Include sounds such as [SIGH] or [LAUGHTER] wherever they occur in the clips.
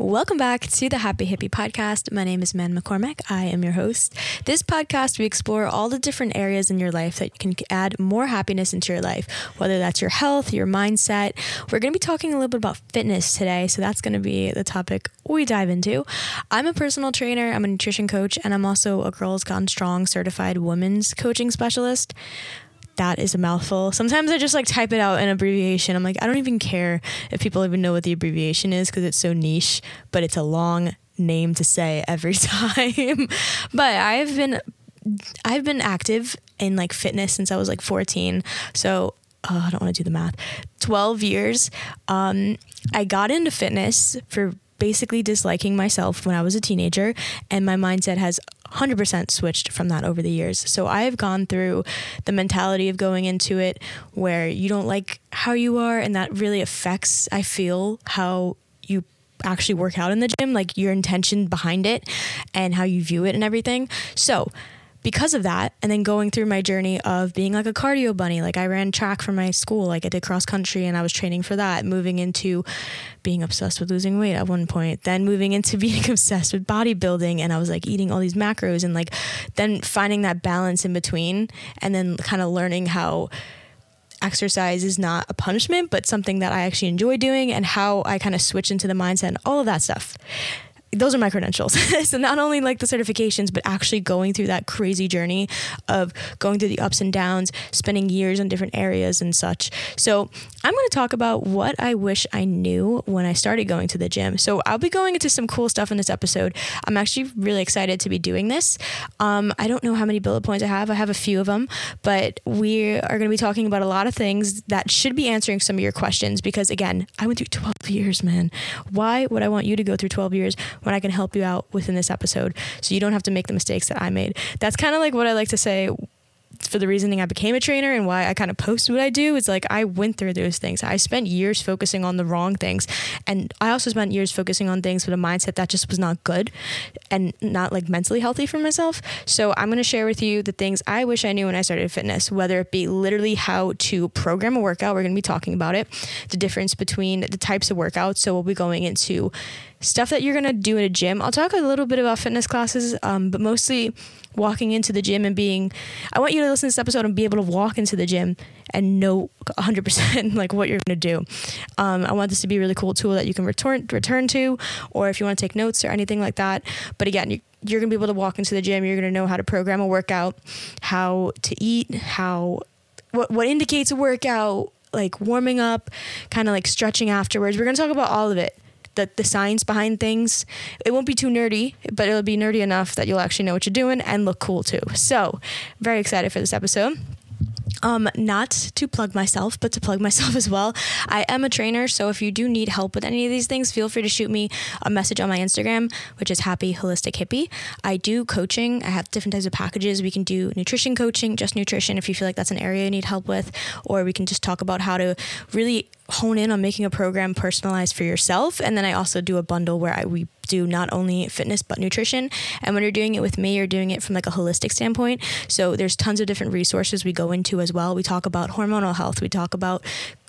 Welcome back to the Happy Hippie podcast. My name is Amanda McCormack. I am your host. This podcast, we explore all the different areas in your life that can add more happiness into your life, whether that's your health, your mindset. We're going to be talking a little bit about fitness today, so that's going to be the topic we dive into. I'm a personal trainer, I'm a nutrition coach, and I'm also a Girls Gone Strong certified women's coaching specialist that is a mouthful. Sometimes I just like type it out in abbreviation. I'm like, I don't even care if people even know what the abbreviation is because it's so niche, but it's a long name to say every [LAUGHS] time. but I've been I've been active in like fitness since I was like 14. So uh, I don't want to do the math. 12 years. Um, I got into fitness for basically disliking myself when I was a teenager, and my mindset has 100% switched from that over the years. So I have gone through the mentality of going into it where you don't like how you are, and that really affects, I feel, how you actually work out in the gym, like your intention behind it and how you view it and everything. So, because of that, and then going through my journey of being like a cardio bunny, like I ran track for my school, like I did cross country and I was training for that, moving into being obsessed with losing weight at one point, then moving into [LAUGHS] being obsessed with bodybuilding and I was like eating all these macros and like then finding that balance in between and then kind of learning how exercise is not a punishment but something that I actually enjoy doing and how I kind of switch into the mindset and all of that stuff those are my credentials. [LAUGHS] so not only like the certifications, but actually going through that crazy journey of going through the ups and downs, spending years in different areas and such. So I'm going to talk about what I wish I knew when I started going to the gym. So I'll be going into some cool stuff in this episode. I'm actually really excited to be doing this. Um, I don't know how many bullet points I have. I have a few of them, but we are going to be talking about a lot of things that should be answering some of your questions because again, I went through 12 years, man. Why would I want you to go through 12 years? When I can help you out within this episode so you don't have to make the mistakes that I made. That's kind of like what I like to say for the reasoning I became a trainer and why I kind of post what I do is like I went through those things. I spent years focusing on the wrong things. And I also spent years focusing on things with a mindset that just was not good and not like mentally healthy for myself. So I'm going to share with you the things I wish I knew when I started fitness, whether it be literally how to program a workout. We're going to be talking about it, the difference between the types of workouts. So we'll be going into stuff that you're going to do in a gym. I'll talk a little bit about fitness classes, um, but mostly walking into the gym and being I want you to listen to this episode and be able to walk into the gym and know 100% [LAUGHS] like what you're going to do. Um, I want this to be a really cool tool that you can return return to or if you want to take notes or anything like that. But again, you, you're going to be able to walk into the gym, you're going to know how to program a workout, how to eat, how what what indicates a workout, like warming up, kind of like stretching afterwards. We're going to talk about all of it the, the science behind things. It won't be too nerdy, but it'll be nerdy enough that you'll actually know what you're doing and look cool too. So, very excited for this episode. Um, not to plug myself, but to plug [LAUGHS] myself as well. I am a trainer, so if you do need help with any of these things, feel free to shoot me a message on my Instagram, which is Happy Holistic Hippie. I do coaching. I have different types of packages. We can do nutrition coaching, just nutrition, if you feel like that's an area you need help with, or we can just talk about how to really hone in on making a program personalized for yourself. And then I also do a bundle where I, we do not only fitness but nutrition. And when you're doing it with me, you're doing it from like a holistic standpoint. So there's tons of different resources we go into as well. We talk about hormonal health, we talk about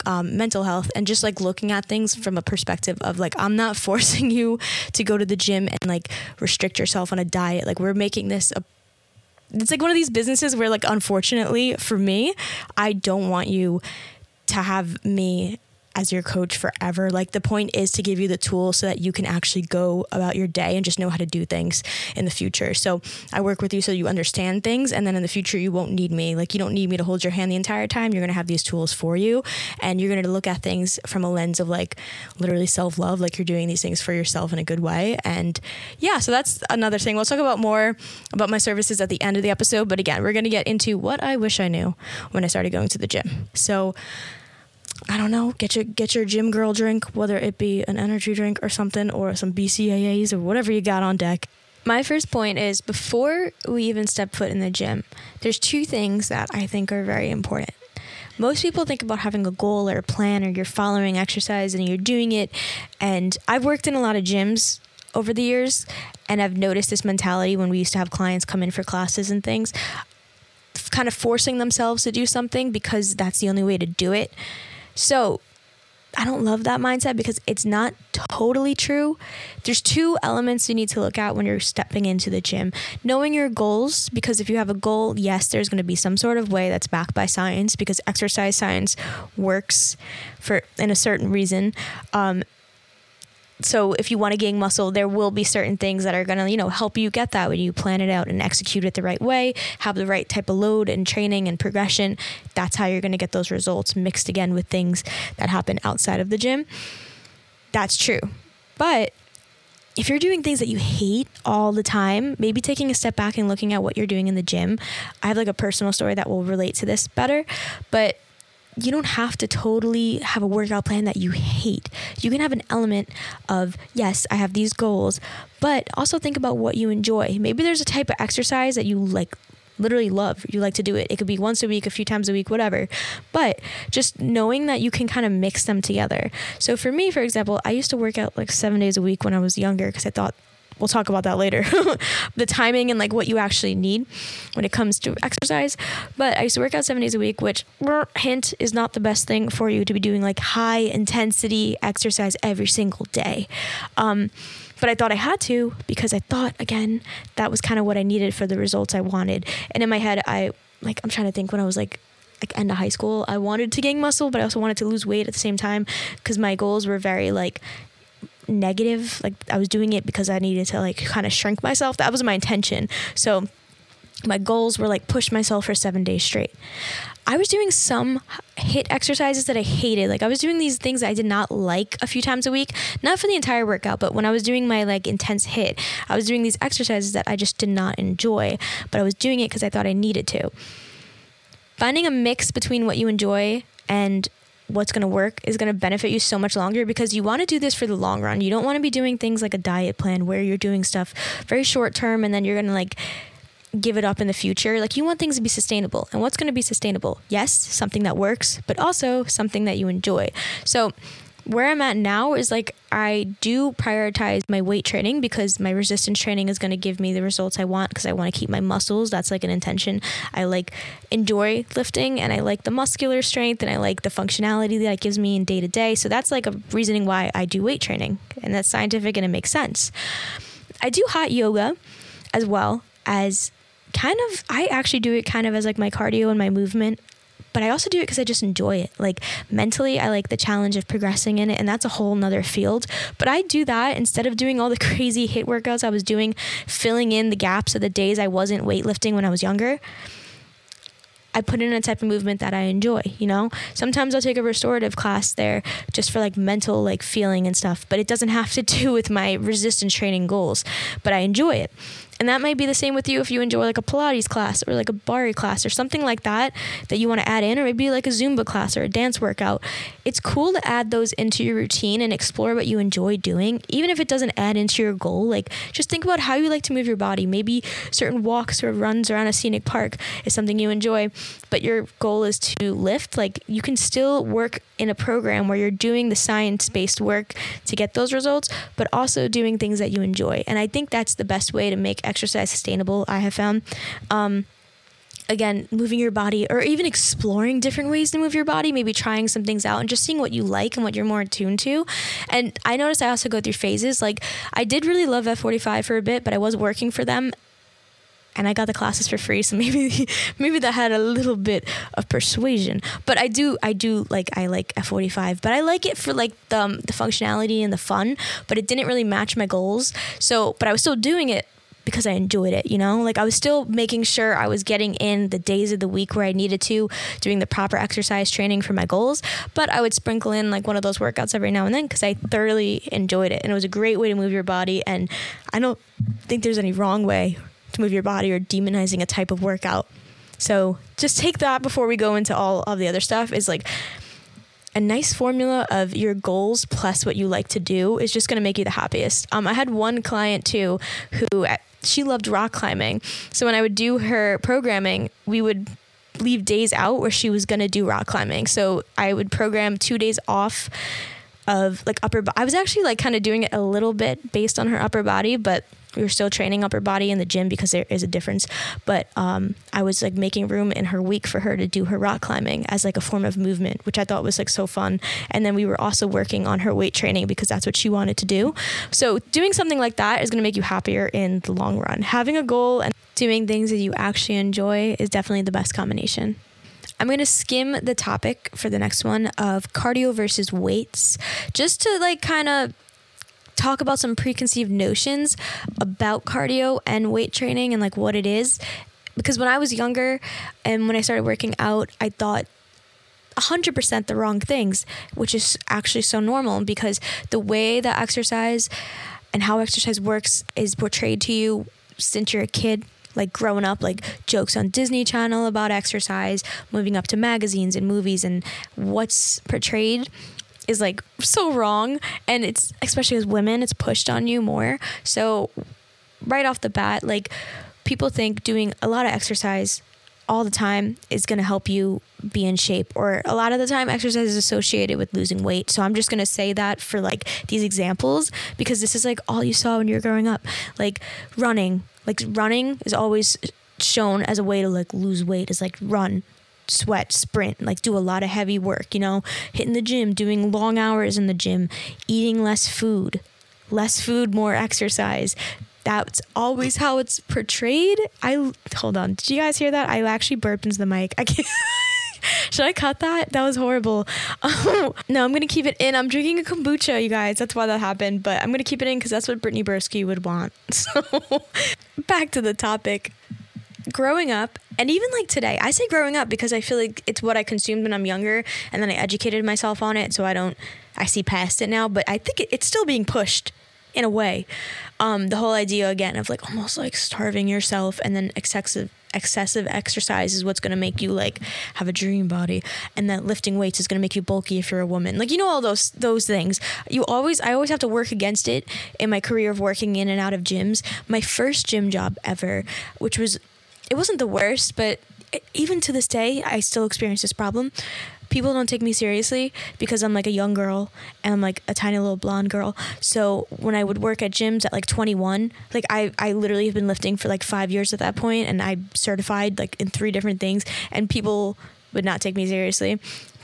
um, mental health, and just like looking at things from a perspective of like, I'm not [LAUGHS] forcing you to go to the gym and like restrict yourself on a diet. Like, we're making this a it's like one of these businesses where like unfortunately for me i don't want you to have me as your coach forever. Like the point is to give you the tools so that you can actually go about your day and just know how to do things in the future. So I work with you so you understand things and then in the future you won't need me. Like you don't need me to hold your hand the entire time. You're going to have these tools for you and you're going to look at things from a lens of like literally self-love, like you're doing these things for yourself in a good way. And yeah, so that's another thing. We'll talk about more about my services at the end of the episode, but again, we're going to get into what I wish I knew when I started going to the gym. So I don't know, get your get your gym girl drink, whether it be an energy drink or something, or some BCAAs or whatever you got on deck. My first point is before we even step foot in the gym, there's two things that I think are very important. Most people think about having a goal or a plan, or you're following exercise and you're doing it. And I've worked in a lot of gyms over the years, and I've noticed this mentality when we used to have clients come in for classes and things, kind of forcing themselves to do something because that's the only way to do it so I don't love that mindset because it's not totally true. There's two elements you need to look at when you're stepping into the gym. Knowing your goals, because if you have a goal, yes, there's going to be some sort of way that's backed by science because exercise science works for in a certain reason. Um, so if you want to gain muscle there will be certain things that are going to you know help you get that when you plan it out and execute it the right way have the right type of load and training and progression. That's how you're going to get those results mixed again with things that happen outside of the gym. That's true. But if you're doing things that you hate all the time, maybe taking a step back and looking at what you're doing in the gym. I have like a personal story that will relate to this better, but you don't have to totally have a workout plan that you hate. You can have an element of, yes, I have these goals, but also think about what you enjoy. Maybe there's a type of exercise that you like literally love. You like to do it. It could be once a week, a few times a week, whatever. But just knowing that you can kind of mix them together. So for me, for example, I used to work out like seven days a week when I was younger because I thought we'll talk about that later. [LAUGHS] The timing and like what you actually need when it comes to exercise. But i used to work out seven days a week which [SNIFFS] hint is not the best thing for you to be doing like high intensity exercise every single day. Um, but I thought I had to because I thought again that was kind of what I needed for the results I wanted. And in my head, I like I'm trying to think when I was like like end of high school, I wanted to gain muscle, but I also wanted to lose weight at the same time because my goals were very like negative. Like I was doing it because I needed to like kind of shrink myself. That was my intention. So my goals were like push myself for seven days straight. I was doing some HIIT exercises that I hated. Like I was doing these things I did not like a few times a week, not for the entire workout, but when I was doing my like intense HIIT, I was doing these exercises that I just did not enjoy, but I was doing it because I thought I needed to. Finding a mix between what you enjoy and what's going to work is going to benefit you so much longer because you want to do this for the long run. You don't want to be doing things like a diet plan where you're doing stuff very short term and then you're going to like give it up in the future. Like you want things to be sustainable. And what's going to be sustainable? Yes, something that works, but also something that you enjoy. So where I'm at now is like I do prioritize my weight training because my resistance training is going to give me the results I want because I want to keep my muscles. That's like an intention. I like enjoy lifting and I like the muscular strength and I like the functionality that it gives me in day to day. So that's like a reasoning why I do weight training and that's scientific and it makes sense. I do hot yoga as well as kind of I actually do it kind of as like my cardio and my movement but I also do it because I just enjoy it. Like mentally, I like the challenge of progressing in it, and that's a whole nother field. But I do that instead of doing all the [LAUGHS] crazy HIIT workouts I was doing, filling in the gaps of the days I wasn't weightlifting when I was younger. I put in a type of movement that I enjoy, you know? Sometimes I'll take a restorative class there just for like mental like feeling and stuff, but it doesn't have to do with my resistance training goals, but I enjoy it. And that might be the same with you if you enjoy like a Pilates class or like a Barre class or something like that that you want to add in, or maybe like a Zumba class or a dance workout. It's cool to add those into your routine and explore what you enjoy doing, even if it doesn't add into your goal. Like just think about how you like to move your body. Maybe certain walks or runs around a scenic park is something you enjoy, but your goal is to lift. Like you can still work in a program where you're doing the science based work to get those results, but also doing things that you enjoy. And I think that's the best way to make exercise sustainable, I have found. Um, again, moving your body or even exploring different ways to move your body, maybe trying some things out and just seeing what you like and what you're more attuned to. And I noticed I also go through phases. Like I did really love F45 for a bit, but I was working for them and I got the classes for free, so [LAUGHS] maybe maybe that had a little bit of persuasion. But I do I do like I like F45, but I like it for like the um, the functionality and the fun, but it didn't really match my goals. So, but I was still doing it because I enjoyed it, you know? Like I was still making sure I was getting in the days of the week where I needed to, doing the proper exercise training for my goals, but I would sprinkle in like one of those workouts every now and then because I thoroughly enjoyed it. And it was a great way to move your body. And I don't think there's any wrong way to move your body or demonizing a type of workout. So just take that before we go into all of the other stuff is like a nice formula of your goals plus what you like to do is just going to make you the happiest. Um, I had one client too who uh, she loved rock climbing. So when I would do her programming, we would leave days out where she was going to do rock climbing. So I would program two days off of like upper. I was actually like kind of doing it a little bit based on her upper body, but we were still training upper body in the gym because there is a difference. But um, I was like making room in her week for her to do her rock climbing as like a form of movement, which I thought was like so fun. And then we were also working on her weight training because that's what she wanted to do. So doing something like that is going to make you happier in the long run. Having a goal and doing things that you actually enjoy is definitely the best combination. I'm going to skim the topic for the next one of cardio versus weights just to like kind of talk about some preconceived notions about cardio and weight training and like what it is. Because when I was younger and when I started working out, I thought 100% the wrong things, which is actually so normal because the way that exercise and how exercise works is portrayed to you since you're a kid like growing up, like jokes on Disney Channel about exercise, moving up to magazines and movies, and what's portrayed is like so wrong. And it's especially as women, it's pushed on you more. So, right off the bat, like people think doing a lot of exercise all the time is going to help you be in shape or a lot of the time exercise is associated with losing weight. So i'm just going to say that for like these examples because this is like all you saw when you were growing up. Like running like running is always shown as a way to like lose weight is like run sweat sprint like do a lot of heavy work you know? Hitting the gym doing long hours in the gym eating less food less food more exercise that's always how it's portrayed i hold on did you guys hear that i actually burped into the mic i can't [LAUGHS] Should I cut that? That was horrible. [LAUGHS] Um, no, I'm gonna keep it in. I'm drinking a kombucha, you guys. That's why that happened. But I'm gonna keep it in because that's what Brittany Broski would want. [LAUGHS] So, back to the topic. Growing up, and even like today, I say growing up because I feel like it's what I consumed when I'm younger, and then I educated myself on it, so I don't. I see past it now, but I think it, it's still being pushed in a way. Um, the whole idea again of like almost like starving yourself and then excessive excessive exercise is what's going to make you like have a dream body. And that lifting weights is going to make you bulky if you're a woman. Like you know all those those things. You always i always have to work against it in my career of working in and out of gyms. My first gym job ever which was it wasn't the worst but it, even to this day i still experience this problem people don't take me seriously because I'm like a young girl and I'm like a tiny little blonde girl. So when I would work at gyms at like 21, like I, I literally have been lifting for like five years at that point and I certified like in three different things and people would not take me seriously.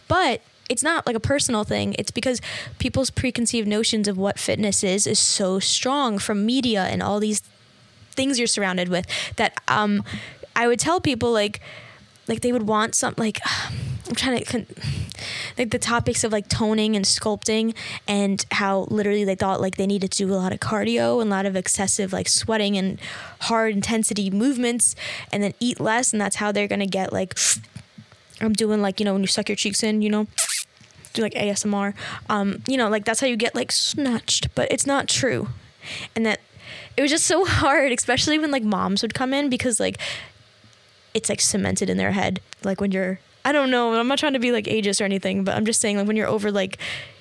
But it's not like a personal thing. It's because people's preconceived notions of what fitness is is so strong from media and all these things you're surrounded with that um I would tell people like like they would want some like [SIGHS] I'm trying to like the topics of like toning and sculpting and how literally they thought like they needed to do a lot of cardio and a lot of excessive like sweating and hard intensity movements and then eat less and that's how they're gonna get like I'm doing like you know when you suck your cheeks in you know do like ASMR um you know like that's how you get like snatched but it's not true. And that it was just so hard especially when like moms would come in because like it's like cemented in their head like when you're I don't know. I'm not trying to be like ageist or anything, but I'm just saying like when you're over like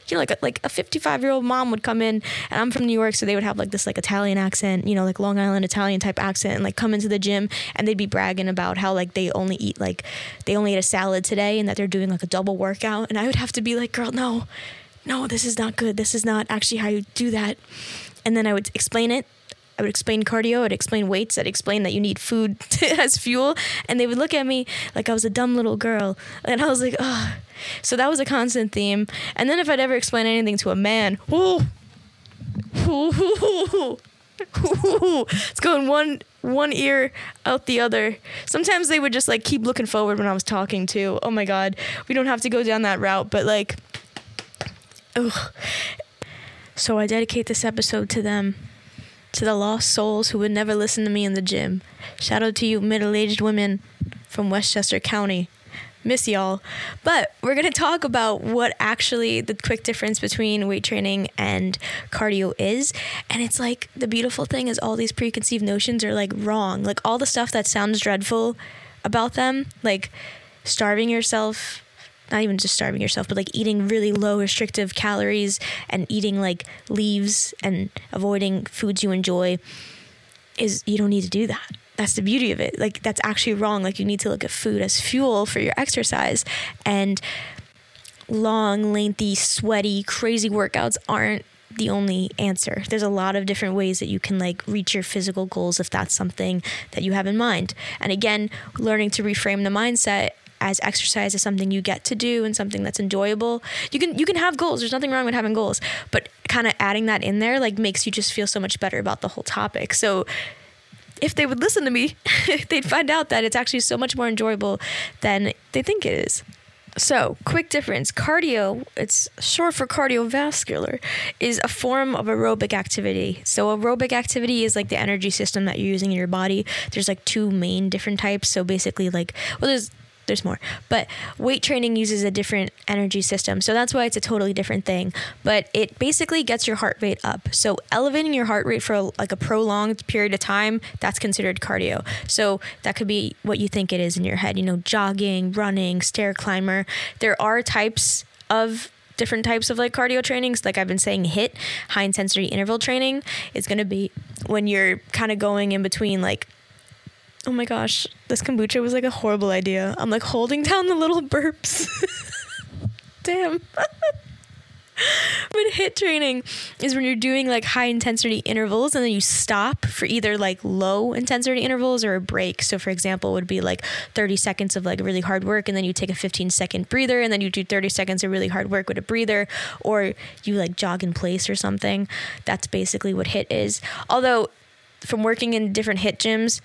you know, like a, like a 55 year old mom would come in, and I'm from New York, so they would have like this like Italian accent, you know, like Long Island Italian type accent, and like come into the gym, and they'd be bragging about how like they only eat like they only ate a salad today, and that they're doing like a double workout, and I would have to be like, girl, no, no, this is not good. This is not actually how you do that, and then I would explain it I would explain cardio, I'd explain weights, I'd explain that you need food [LAUGHS] as fuel, and they would look at me like I was a dumb little girl, and I was like, oh. So that was a constant theme. And then if I'd ever explain anything to a man, whoo, whoo, whoo, whoo, it's going one one ear out the other. Sometimes they would just like keep looking forward when I was talking too. Oh my god, we don't have to go down that route, but like, ugh. So I dedicate this episode to them to the lost souls who would never listen to me in the gym. Shout out to you, middle aged women from Westchester County. Miss y'all. But we're going to talk about what actually the quick difference between weight training and cardio is. And it's like the beautiful thing is all these preconceived notions are like wrong. Like all the stuff that sounds dreadful about them, like starving yourself not even just starving yourself, but like eating really low restrictive calories and eating like leaves and avoiding foods you enjoy is you don't need to do that. That's the beauty of it. Like that's actually wrong. Like you need to look at food as fuel for your exercise and long, lengthy, sweaty, crazy workouts aren't the only answer. There's a lot of different ways that you can like reach your physical goals if that's something that you have in mind. And again, learning to reframe the mindset as exercise is something you get to do and something that's enjoyable. You can you can have goals. There's nothing wrong with having goals, but kind of adding that in there like makes you just feel so much better about the whole topic. So if they would listen to me, [LAUGHS] they'd find out that it's actually so much more enjoyable than they think it is. So, quick difference cardio, it's short for cardiovascular, is a form of aerobic activity. So, aerobic activity is like the energy system that you're using in your body. There's like two main different types. So, basically, like, well, there's there's more. But weight training uses a different energy system. So that's why it's a totally different thing. But it basically gets your heart rate up. So elevating your heart rate for a, like a prolonged period of time, that's considered cardio. So that could be what you think it is in your head, you know, jogging, running, stair climber. There are types of different types of like cardio trainings like i've been saying HIIT high intensity interval training is going to be when you're kind of going in between like oh my gosh, this kombucha was like a horrible idea. I'm like holding down the little burps. [LAUGHS] Damn. [LAUGHS] but HIIT training is when you're doing like high intensity intervals and then you stop for either like low intensity intervals or a break. So for example, it would be like 30 seconds of like really hard work and then you take a 15 second breather and then you do 30 seconds of really hard work with a breather or you like jog in place or something. That's basically what HIIT is. Although from working in different HIIT gyms,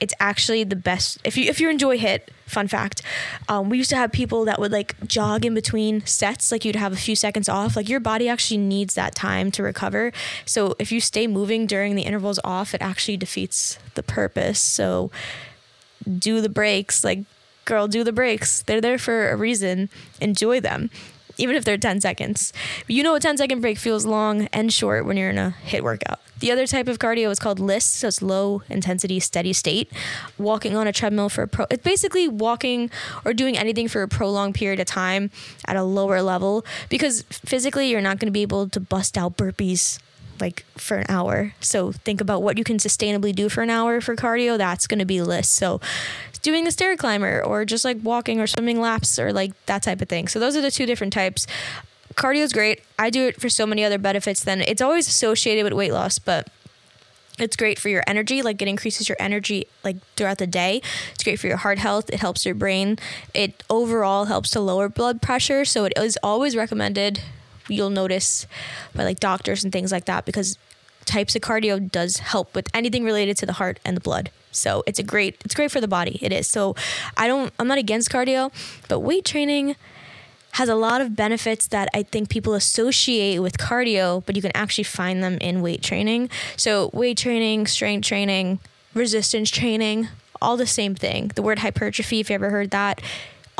it's actually the best. If you if you enjoy HIIT, fun fact um, we used to have people that would like jog in between sets like you'd have a few seconds off like your body actually needs that time to recover. So if you stay moving during the intervals off it actually defeats the purpose. So do the breaks like girl do the breaks. They're there for a reason. Enjoy them even if they're 10 seconds. You know, a 10 second break feels long and short when you're in a HIIT workout. The other type of cardio is called LISS, so it's low intensity steady state. Walking on a treadmill for a pro, it's basically walking or doing anything for a prolonged period of time at a lower level because physically you're not going to be able to bust out burpees like for an hour. So think about what you can sustainably do for an hour for cardio. That's going to be LISS. So doing the stair climber or just like walking or swimming laps or like that type of thing. So those are the two different types. Cardio is great. I do it for so many other benefits. Then it's always associated with weight loss, but it's great for your energy like it increases your energy like throughout the day it's great for your heart health it helps your brain it overall helps to lower blood pressure so it is always recommended you'll notice by like doctors and things like that because types of cardio does help with anything related to the heart and the blood. So it's a great it's great for the body. It is. So I don't I'm not against cardio, but weight training has a lot of benefits that I think people associate with cardio, but you can actually find them in weight training. So weight training, strength training, resistance training, all the same thing. The word hypertrophy, if you ever heard that,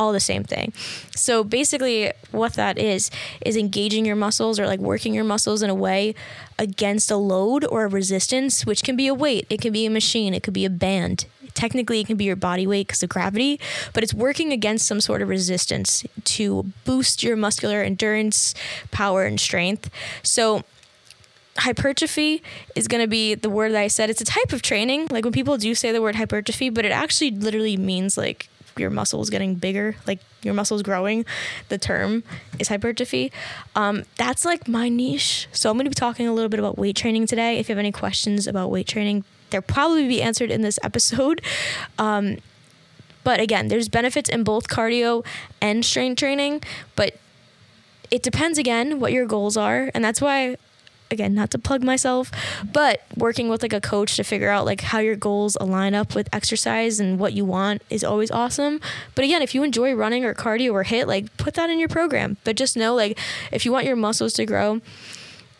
all the same thing. So basically, what that is, is engaging your muscles or like working your muscles in a way against a load or a resistance, which can be a weight, it can be a machine, it could be a band. Technically, it can be your body weight because of gravity, but it's working against some sort of resistance to boost your muscular endurance, power, and strength. So, hypertrophy is going to be the word that I said. It's a type of training. Like when people do say the word hypertrophy, but it actually literally means like your muscles getting bigger, like your muscles growing. The term is hypertrophy. Um, that's like my niche. So I'm going to be talking a little bit about weight training today. If you have any questions about weight training, they'll probably be answered in this episode. Um, but again, there's benefits in both cardio and strength training, but it depends again what your goals are. And that's why again not to plug myself but working with like a coach to figure out like how your goals align up with exercise and what you want is always awesome but again if you enjoy running or cardio or HIIT, like put that in your program but just know like if you want your muscles to grow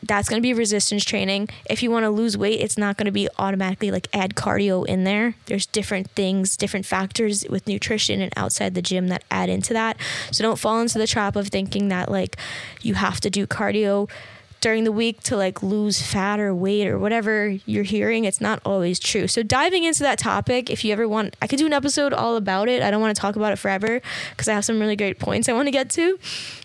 that's going to be resistance training. If you want to lose weight, it's not going to be automatically like add cardio in there. There's different things, different factors with nutrition and outside the gym that add into that. So don't fall into the trap of thinking that like you have to do cardio during the week to like lose fat or weight or whatever you're hearing, it's not always true. So diving into that topic, if you ever want, I could do an episode all about it. I don't want to talk about it forever because I have some really great points I want to get to.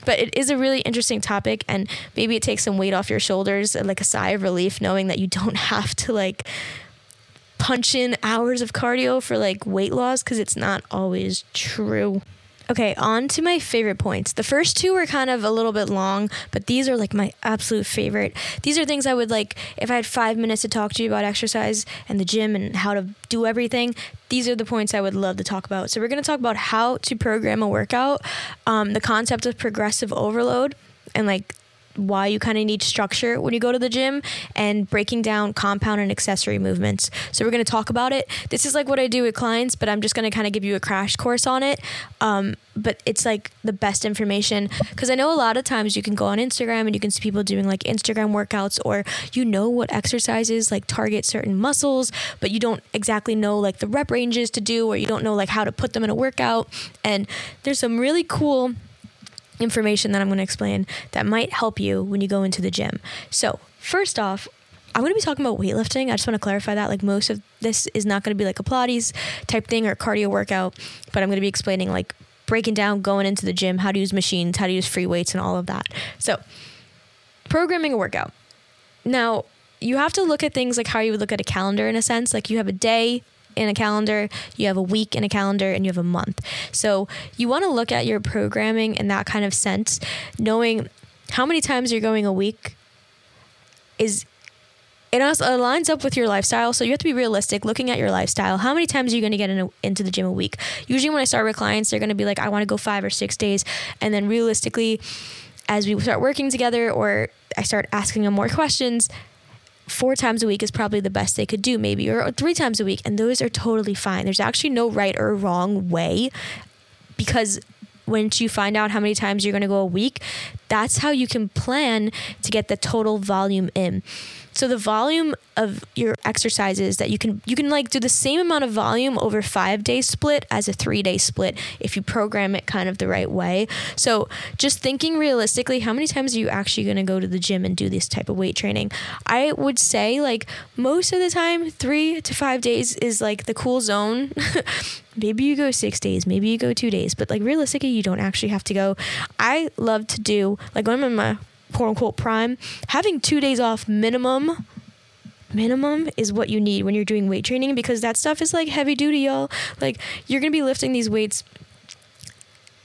But it is a really interesting topic and maybe it takes some weight off your shoulders and like a sigh of relief knowing that you don't [LAUGHS] have to like punch in hours of cardio for like weight loss because it's not always true. Okay, on to my favorite points. The first two were kind of a little bit long, but these are like my absolute favorite. These are things I would like if I had five minutes to talk to you about exercise and the gym and how to do everything. These are the points I would love to talk about. So, we're going to talk about how to program a workout, um, the concept of progressive overload, and like why you kind of need structure when you go to the gym and breaking down compound and accessory movements. So we're going to talk about it. This is like what I do with clients, but I'm just going to kind of give you a crash course on it. Um, but it's like the best information because I know a lot of times you can go on Instagram and you can see people doing like Instagram workouts or you know what exercises like target certain muscles, but you don't exactly know like the rep ranges to do or you don't know like how to put them in a workout. And there's some really cool information that I'm going to explain that might help you when you go into the gym. So, first off, I'm going to be talking about weightlifting. I just want to clarify that. Like, most of this is not going to be like a Pilates type thing or cardio workout, but I'm going to be explaining like breaking down going into the gym, how to use machines, how to use free weights, and all of that. So, programming a workout. Now, you have to look at things like how you would look at a calendar in a sense. Like, you have a day, in a calendar, you have a week in a calendar, and you have a month. So you want to look at your programming in that kind of sense, knowing how many times you're going a week is it also lines up with your lifestyle. So you have to be realistic looking at your lifestyle. How many times are you going to get in a, into the gym a week? Usually, when I start with clients, they're going to be like, I want to go five or six days. And then realistically, as we start working together or I start asking them more questions, four times a week is probably the best they could do, maybe, or three times a week. And those are totally fine. There's actually no right or wrong way because once you find out how many times you're going to go a week, that's how you can plan to get the total volume in. So the volume of your exercises that you can you can like do the same amount of volume over 5 day split as a 3 day split if you program it kind of the right way. So just thinking realistically, how many times are you actually going to go to the gym and do this type of weight training? I would say like most of the time 3 to 5 days is like the cool zone. [LAUGHS] maybe you go 6 days, maybe you go 2 days, but like realistically you don't actually have to go. I love to do like when I'm in my quote unquote prime, having two days off minimum minimum is what you need when you're doing weight training because that stuff is like heavy duty, y'all. Like you're gonna be lifting these weights.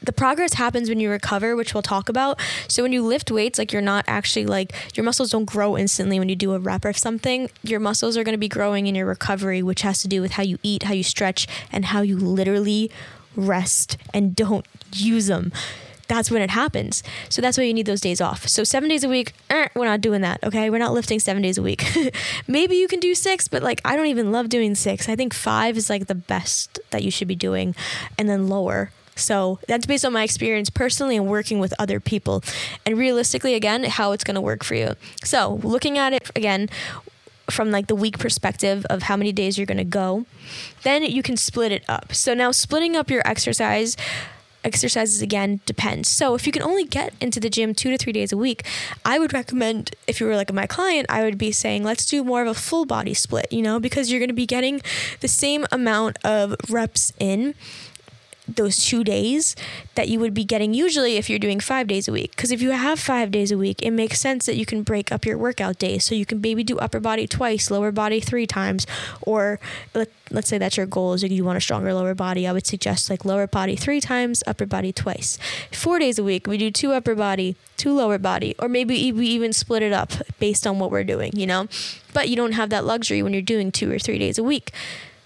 The progress happens when you recover, which we'll talk about. So when you lift weights, like you're not actually like your muscles don't grow instantly when you do a rep or something. Your muscles are to be growing in your recovery, which has to do with how you eat, how you stretch, and how you literally rest and don't use them that's when it happens. So that's why you need those days off. So seven days a week, eh, we're not doing that. Okay, we're not lifting seven days a week. [LAUGHS] Maybe you can do six, but like I don't even love doing six. I think five is like the best that you should be doing, and then lower. So that's based on my experience personally and working with other people, and realistically, again, how it's going to work for you. So looking at it again from like the week perspective of how many days you're going to go, then you can split it up. So now splitting up your exercise exercises again depends. So if you can only get into the gym two to three days a week, I would recommend if you were like my client, I would be saying let's do more of a full body split, you know, because you're going to be getting the same amount of reps in those two days that you would be getting usually if you're doing five days a week. Because if you have five days a week, it makes sense that you can break up your workout days. So you can maybe do upper body twice, lower body three times, or let, let's say that's your goal is you want a stronger lower body. I would suggest like lower body three times, upper body twice. Four days a week, we do two upper body, two lower body, or maybe we even split it up based on what we're doing, you know? But you don't have that luxury when you're doing two or three days a week.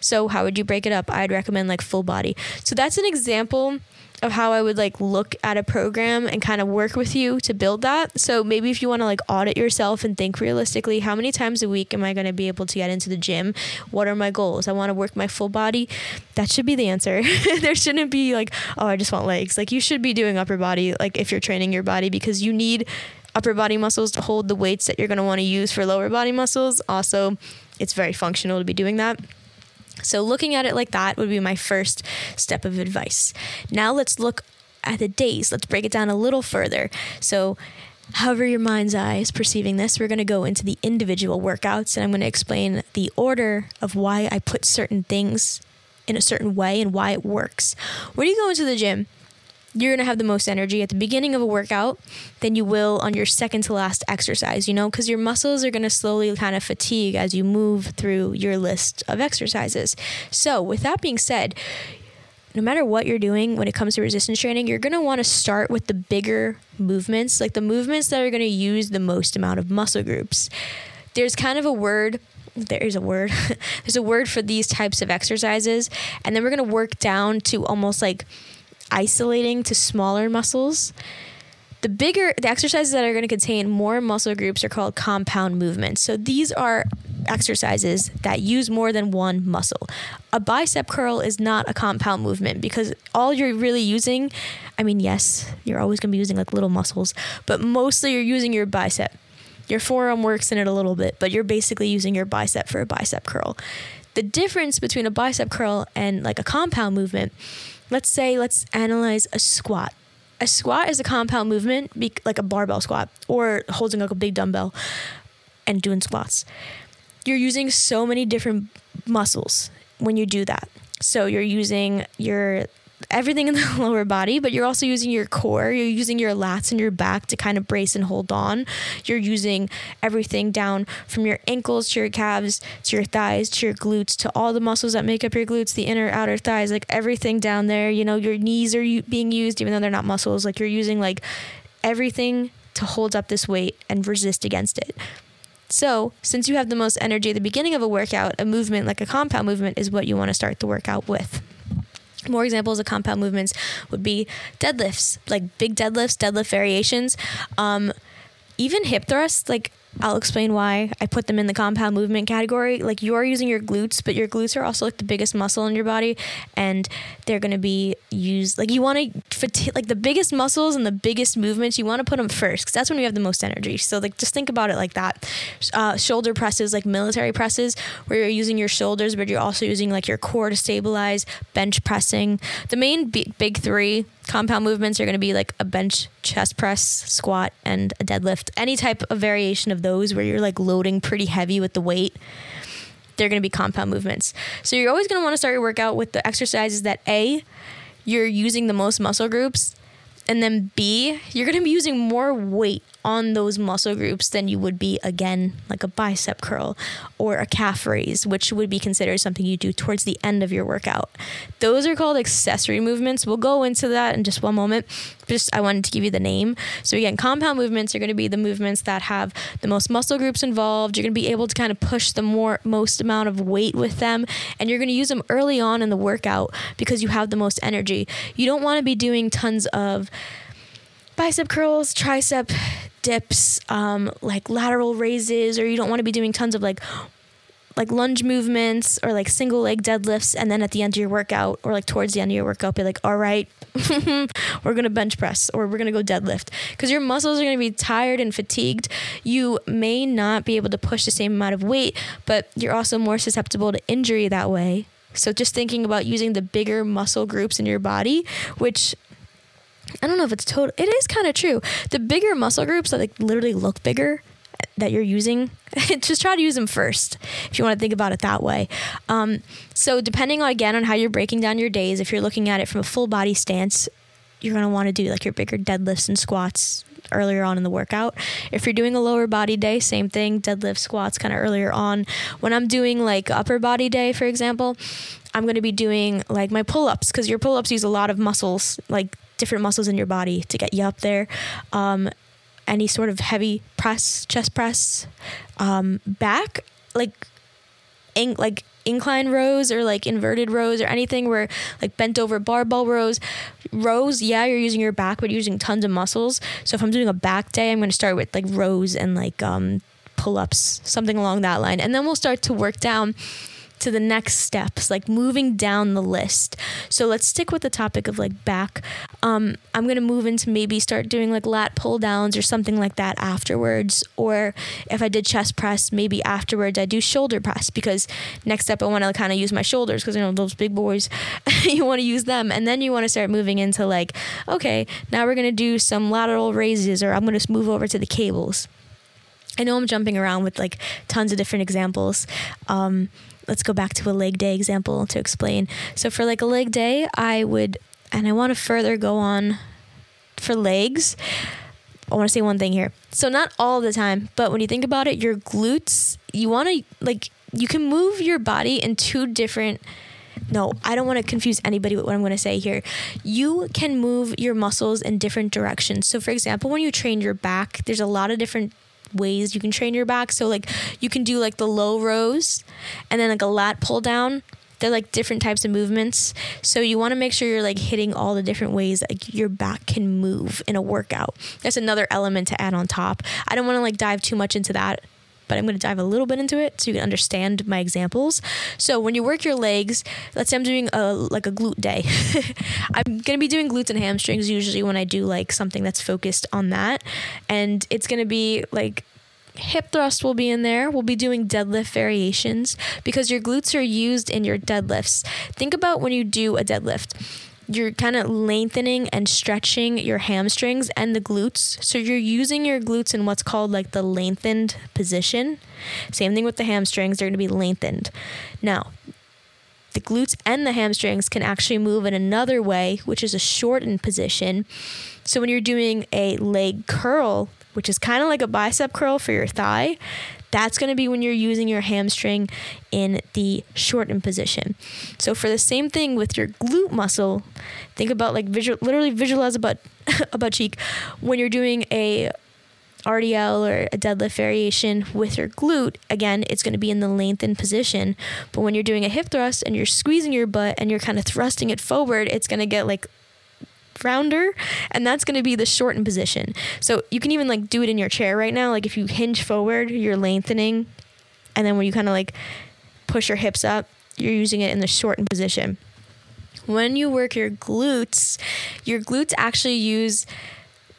So how would you break it up? I'd recommend like full body. So that's an example of how I would like look at a program and kind of work with you to build that. So maybe if you want to like audit yourself and think realistically, how many times a week am I going to be able to get into the gym? What are my goals? I want to work my full body. That should be the answer. [LAUGHS] there shouldn't be like, oh, I just want legs. Like you should be doing upper body like if you're training your body because you need upper body muscles to hold the weights that you're going to want to use for lower body muscles. Also, it's very functional to be doing that. So, looking at it like that would be my first step of advice. Now, let's look at the days. Let's break it down a little further. So, however your mind's eye is perceiving this, we're going to go into the individual workouts and I'm going to explain the order of why I put certain things in a certain way and why it works. When you go into the gym, you're going to have the most energy at the beginning of a workout than you will on your second to last exercise, you know, because your muscles are going to slowly kind of fatigue as you move through your list of exercises. So, with that being said, no matter what you're doing when it comes to resistance training, you're going to want to start with the bigger movements, like the movements that are going to use the most amount of muscle groups. There's kind of a word there is a word. [LAUGHS] There's a word for these types of exercises. And then we're going to work down to almost like isolating to smaller muscles. The bigger the exercises that are going to contain more muscle groups are called compound movements. So these are exercises that use more than one muscle. A bicep curl is not a compound movement because all you're really using, I mean, yes, you're always going to be using like little muscles, but mostly you're using your bicep. Your forearm works in it a little bit, but you're basically using your bicep for a bicep curl. The difference between a bicep curl and like a compound movement, let's say, let's analyze a squat. A squat is a compound movement, like a barbell squat or holding like a big dumbbell and doing squats. You're using so many different muscles when you do that. So you're using your everything in the [LAUGHS] lower body, but you're also using your core. You're using your lats and your back to kind of brace and hold on. You're using everything down from your ankles to your calves to your thighs to your glutes to all the muscles that make up your glutes, the inner outer thighs, like everything down there. You know, your knees are being used even though they're not muscles. Like you're using like everything to hold up this weight and resist against it. So, since you have the most energy at the beginning of a workout, a movement like a compound movement is what you want to start the workout with. More examples of compound movements would be deadlifts, like big deadlifts, deadlift variations, um, even hip thrusts. Like I'll explain why I put them in the compound movement category. Like you are using your glutes, but your glutes are also like the biggest muscle in your body, and they're going to be used. Like you want to like the biggest muscles and the biggest movements. You want to put them first because that's when we have the most energy. So like just think about it like that. Uh, shoulder presses, like military presses, where you're using your shoulders, but you're also using like your core to stabilize. Bench pressing. The main b- big three compound movements are going to be like a bench chest press, squat, and a deadlift. Any type of variation of those where you're like loading pretty heavy with the weight, they're going to be compound movements. So you're always going to want to start your workout with the exercises that A, you're using the most muscle groups, and then B, you're going to be using more weight on those muscle groups than you would be again like a bicep curl or a calf raise, which would be considered something you do towards the end of your workout. Those are called accessory movements. We'll go into that in just one moment. Just I wanted to give you the name. So again, compound movements are going to be the movements that have the most muscle groups involved. You're going to be able to kind of push the more most amount of weight with them and you're going to use them early on in the workout because you have the most energy. You don't want to be doing tons of bicep curls, tricep dips, um, like lateral raises, or you don't want to be doing tons of like like lunge movements or like single leg deadlifts and then at the end of your workout or like towards the end of your workout be like all right [LAUGHS] we're going to bench press or we're going to go deadlift. Because your muscles are going to be tired and fatigued. You may not be able to push the same amount of weight but you're also more susceptible to injury that way. So just thinking about using the bigger muscle groups in your body which I don't know if it's total. It is kind of true. The bigger muscle groups that like literally look bigger that you're using, [LAUGHS] just try to use them first if you want to think about it that way. Um, so depending on again on how you're breaking down your days, if you're looking at it from a full body stance, you're gonna want to do like your bigger deadlifts and squats earlier on in the workout. If you're doing a lower body day, same thing, deadlift, squats kind of earlier on. When I'm doing like upper body day, for example, I'm going to be doing like my pull ups because your pull ups use a lot of muscles, like different muscles in your body to get you up there. Um, any sort of heavy press, chest press, um, back, like, in, like incline rows or like inverted rows or anything where like bent over barbell rows. Rows yeah you're using your back but you're using tons of muscles. So if i'm doing a back day i'm going to start with like rows and like um pull-ups something along that line. And then we'll start to work down to the next steps, like moving down the list. So let's stick with the topic of like back. Um, I'm gonna move into maybe start doing like lat pull downs or something like that afterwards. Or if I did chest press, maybe afterwards I do shoulder press because next up I want to kind of use my shoulders because you know those big boys, [LAUGHS] you want to use them, and then you want to start moving into like okay, now we're gonna do some lateral raises, or I'm gonna move over to the cables. I know I'm jumping around with like tons of different examples. Um, let's go back to a leg day example to explain. So for like a leg day, I would, and I want to further go on for legs. I want to say one thing here. So not all the time, but when you think about it, your glutes, you want to like you can move your body in two different no, I don't want to confuse anybody with what I'm going to say here. You can move your muscles in different directions. So, for example, when you train your back, there's a lot of different ways you can train your back. So, like, you can do like the low rows and then like a lat pull down. They're like different types of movements. So, you want to make sure you're like hitting all the different ways like, your back can move in a workout. That's another element to add on top. I don't want to like dive too much into that but I'm going to dive a little bit into it so you can understand my examples. So when you work your legs, let's say I'm doing a like a glute day. [LAUGHS] I'm going to be doing glutes and hamstrings usually when I do like something that's focused on that, and it's going to be like hip thrust will be in there. We'll be doing deadlift variations because your glutes are used in your deadlifts. Think about when you do a deadlift you're kind of lengthening and stretching your hamstrings and the glutes. So you're using your glutes in what's called like the lengthened position. Same thing with the hamstrings, they're going to be lengthened. Now, the glutes and the hamstrings can actually move in another way, which is a shortened position. So when you're doing a leg curl, which is kind of like a bicep curl for your thigh, that's going to be when you're using your hamstring in the shortened position. So for the same thing with your glute muscle, think about like visual, literally visualize a butt, [LAUGHS] a butt cheek when you're doing a RDL or a deadlift variation with your glute, again, it's going to be in the lengthened position. But when you're doing a hip thrust and you're squeezing your butt and you're kind of thrusting it forward, it's going to get like rounder and that's going to be the shortened position. So you can even like do it in your chair right now like if you hinge forward you're lengthening and then when you kind of like push your hips up you're using it in the shortened position. When you work your glutes your glutes actually use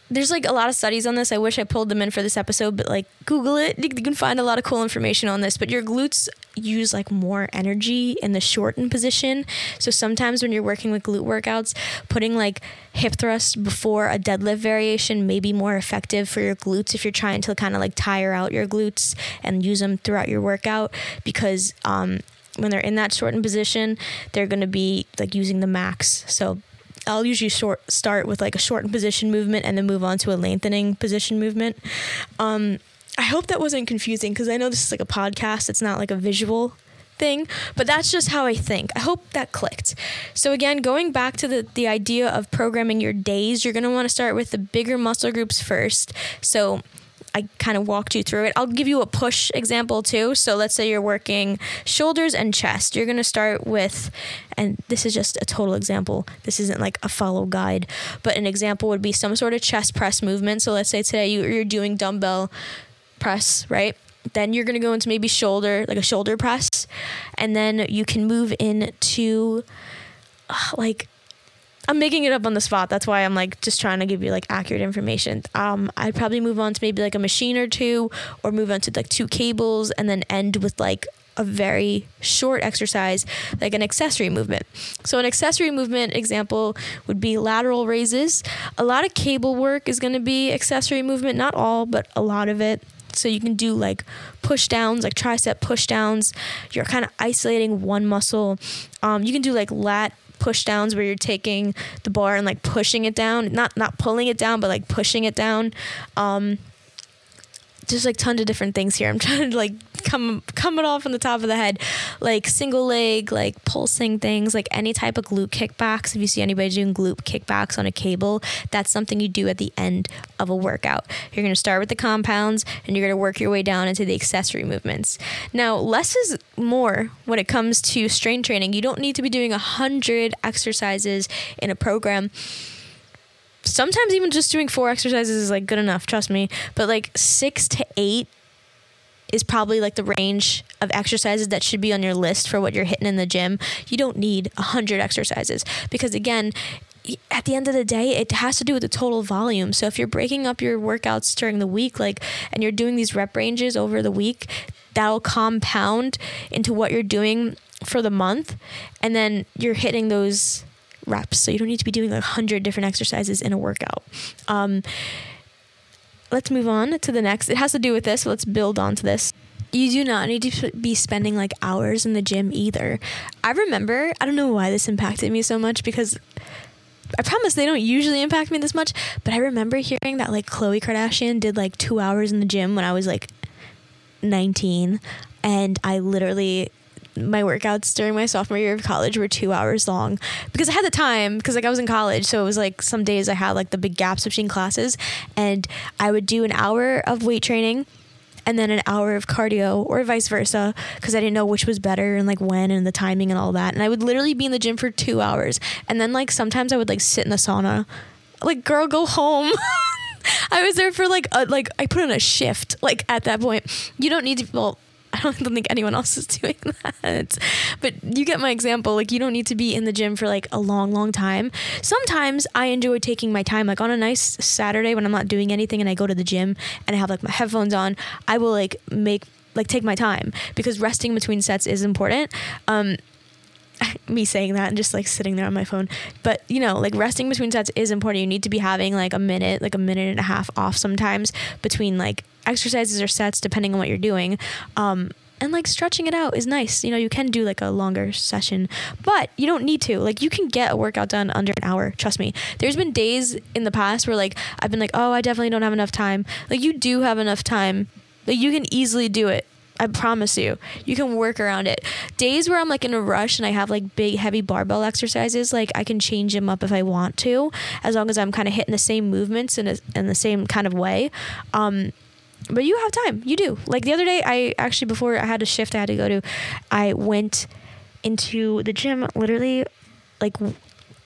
there's like a lot of studies on this. I wish I pulled them in for this episode, but like Google it. You can find a lot of cool information on this. But your glutes use like more energy in the shortened position. So sometimes when you're working with glute workouts, putting like hip thrust before a deadlift variation may be more effective for your glutes if you're trying to kind of like tire out your glutes and use them throughout your workout because um, when they're in that shortened position, they're going to be like using the max. So I'll usually short, start with like a shortened position movement and then move on to a lengthening position movement. Um, I hope that wasn't confusing because I know this is like a podcast. It's not like a visual thing, but that's just how I think. I hope that clicked. So again, going back to the the idea of programming your days, you're going to want to start with the bigger muscle groups first. So I kind of walked you through it. I'll give you a push example too. So let's say you're working shoulders and chest. You're going to start with, and this is just a total example. This isn't like a follow guide, but an example would be some sort of chest press movement. So let's say today you're doing dumbbell press, right? Then you're going to go into maybe shoulder, like a shoulder press. And then you can move into like I'm making it up on the spot. That's why I'm like just trying to give you like accurate information. Um, I'd probably move on to maybe like a machine or two, or move on to like two cables, and then end with like a very short exercise, like an accessory movement. So, an accessory movement example would be lateral raises. A lot of cable work is going to be accessory movement, not all, but a lot of it. So, you can do like push downs, like tricep push downs. You're kind of isolating one muscle. Um, you can do like lat push downs where you're taking the bar and like pushing it down, not not pulling it down, but like pushing it down. Um, there's like tons of different things here. I'm [LAUGHS] trying to like come come it off on the top of the head, like single leg, like pulsing things, like any type of glute kickbacks. If you see anybody doing glute kickbacks on a cable, that's something you do at the end of a workout. You're gonna start with the compounds and you're gonna work your way down into the accessory movements. Now, less is more when it comes to strength training. You don't need to be doing a hundred exercises in a program sometimes even just doing four exercises is like good enough, trust me. But like six to eight is probably like the range of exercises that should be on your list for what you're hitting in the gym. You don't need a hundred exercises because again, at the end of the day, it has to do with the total volume. So if you're breaking up your workouts during the week, like, and you're doing these rep ranges over the week, that'll compound into what you're doing for the month. And then you're hitting those reps. So you don't need to be doing like 100 different exercises in a workout. Um, let's move on to the next. It has to do with this. So let's build onto this. You do not need to be spending like hours in the gym either. I remember, I don't know why this impacted me so much because I promise they don't usually impact me this much, but I remember hearing that like Khloe Kardashian did like two hours in the gym when I was like 19, and I literally my workouts during my sophomore year of college were two hours long because I had the time because like I was in college so it was like some days I had like the big gaps between classes and I would do an hour of weight training and then an hour of cardio or vice versa because I didn't know which was better and like when and the timing and all that and I would literally be in the gym for two hours and then like sometimes I would like sit in the sauna. Like girl go home. [LAUGHS] I was there for like a, like I put in a shift like at that point. You don't need to well I don't, think anyone else is [LAUGHS] doing that. But you get my example. Like, you don't need to be in the gym for like a long, long time. Sometimes I enjoy taking my time. Like, on a nice Saturday when I'm not doing anything and I go to the gym and I have like my headphones on, I will like make, like, take my time because resting between sets is important. Um, [LAUGHS] me saying that and just like sitting there on my phone. But you know, like resting between sets is important. You need to be having like a minute, like a minute and a half off sometimes between like exercises or sets, depending on what you're doing. Um, and like stretching it out is nice. You know, you can do like a longer session, but you don't need to. Like you can get a workout done under an hour. Trust me. There's been days in the past where like I've been like, "Oh, I definitely don't have enough time." Like you do have enough time. Like you can easily do it. I promise you. You can work around it. Days where I'm like in a rush and I have like big heavy barbell exercises, like I can change them up if I want to, as long as I'm kind of hitting the same movements in a, in the same kind of way. Um, but you have time. You do. Like the other day, I actually before I had a shift I had to go to, I went into the gym literally like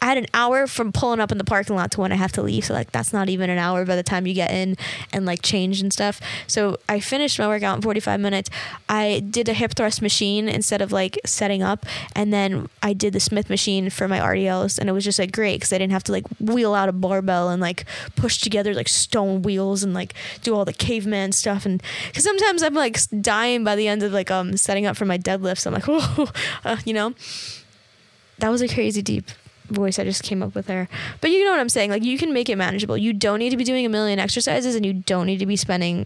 I had an hour from pulling up in the parking lot to when I have to leave. So like that's not even an hour by the time you get in and like change and stuff. So I finished my workout in 45 minutes. I did a hip thrust machine instead of like setting up, and then I did the Smith machine for my RDLs, and it was just like great because I didn't have to like wheel out a barbell and like push together like stone wheels and like do all the caveman stuff. And because sometimes I'm like dying by the end of like um setting up for my deadlifts. I'm like, [LAUGHS] oh, uh, you know. That was a crazy deep voice I just came up with there. But you know what I'm saying? Like you can make it manageable. You don't need to be doing a million exercises and you don't need to be spending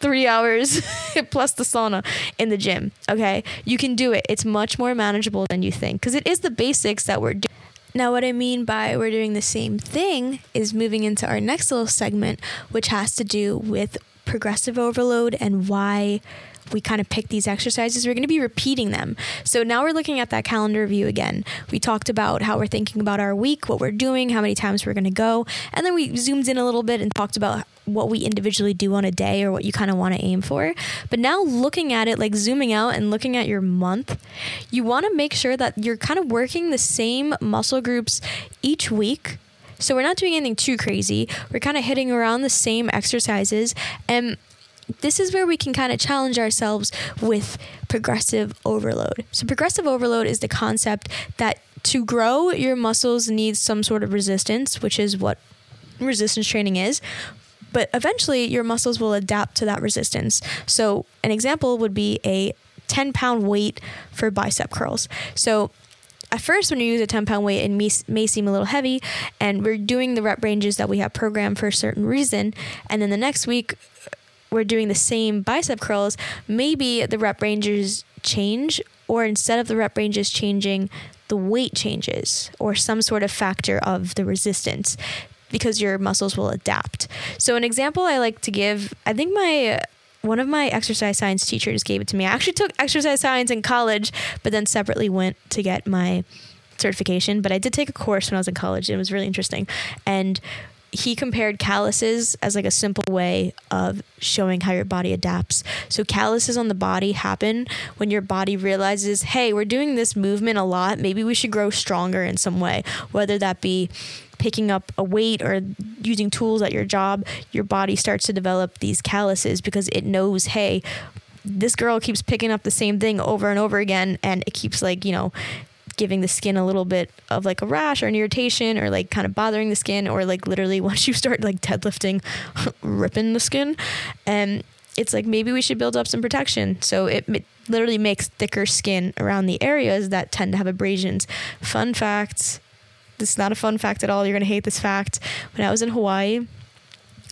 three hours [LAUGHS] plus the sauna in the gym. Okay. You can do it. It's much more manageable than you think because it is the basics that we're doing. Now, what I mean by we're doing the same thing is moving into our next little segment, which has to do with progressive overload and why we kind of pick these exercises, we're going to be repeating them. So now we're looking at that calendar view again. We talked about how we're thinking about our week, what we're doing, how many times we're going to go, and then we zoomed in a little bit and talked about what we individually do on a day or what you kind of want to aim for. But now looking at it, like zooming out and looking at your month, you want to make sure that you're kind of working the same muscle groups each week. So we're not doing anything too crazy. We're kind of hitting around the same exercises. And this is where we can kind of challenge ourselves with progressive overload. So, progressive overload is the concept that to grow, your muscles need some sort of resistance, which is what resistance training is. But eventually, your muscles will adapt to that resistance. So, an example would be a 10 pound weight for bicep curls. So, at first, when you use a 10 pound weight, it may, may seem a little heavy, and we're doing the rep ranges that we have programmed for a certain reason. And then the next week, we're doing the same bicep curls, maybe the rep ranges change, or instead of the rep ranges changing, the weight changes, or some sort of factor of the resistance because your muscles will adapt. So, an example I like to give, I think my one of my exercise science teachers gave it to me. I actually took exercise science in college, but then separately went to get my certification. But I did take a course when I was in college, and it was really interesting. And he compared calluses as like a simple way of showing how your body adapts. So calluses on the body happen when your body realizes, "Hey, we're doing this movement a lot. Maybe we should grow stronger in some way." Whether that be picking up a weight or using tools at your job, your body starts to develop these calluses because it knows, "Hey, this girl keeps picking up the same thing over and over again and it keeps like, you know, giving the skin a little bit of like a rash or an irritation or like kind of bothering the skin or like literally [LAUGHS] once you start like deadlifting [LAUGHS] ripping the skin and it's like maybe we should build up some protection. So it, it literally makes thicker skin around the areas that tend to have abrasions. Fun facts this is not a fun fact at all you're going to hate this fact. When i was in hawaii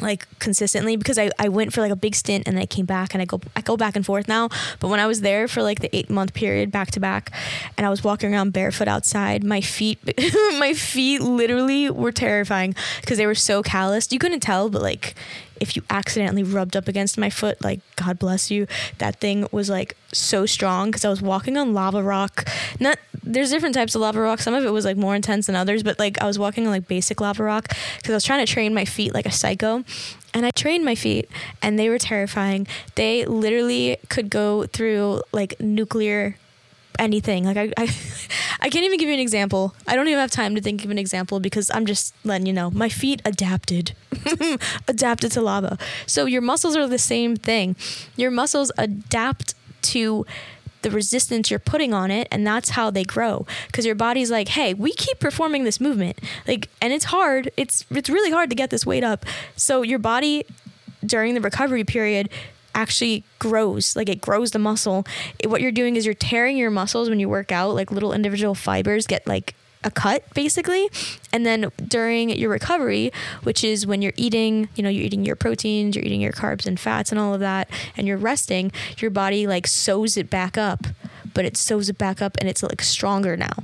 like consistently because I, I went for like a big stint and I came back and I go I go back and forth now. But when I was there for like the eight month period back to back and I was walking around barefoot outside, my feet [LAUGHS] my feet literally were terrifying because they were so calloused. You couldn't tell, but like if you accidentally rubbed up against my foot, like God bless you, that thing was like so strong because I was walking on lava rock. Not there's different types of lava rock. Some of it was like more intense than others, but like I was walking on like basic lava rock because I was trying to train my feet like a psycho. And I trained my feet and they were terrifying. They literally could go through like nuclear anything. Like I, I, [LAUGHS] I can't even give you an example. I don't even have time to think of an example because I'm just letting you know my feet adapted, [LAUGHS] adapted to lava. So your muscles are the same thing. Your muscles adapt to the resistance you're putting on it and that's how they grow because your body's like hey we keep performing this movement like and it's hard it's it's really hard to get this weight up so your body during the recovery period actually grows like it grows the muscle. It, what you're doing is you're tearing your muscles when you work out like little individual fibers get like a cut basically. And then during your recovery which is when you're eating you know you're eating your proteins you're eating your carbs and fats and all of that and you're resting your body like sews it back up. But it sews it back up and it's like stronger now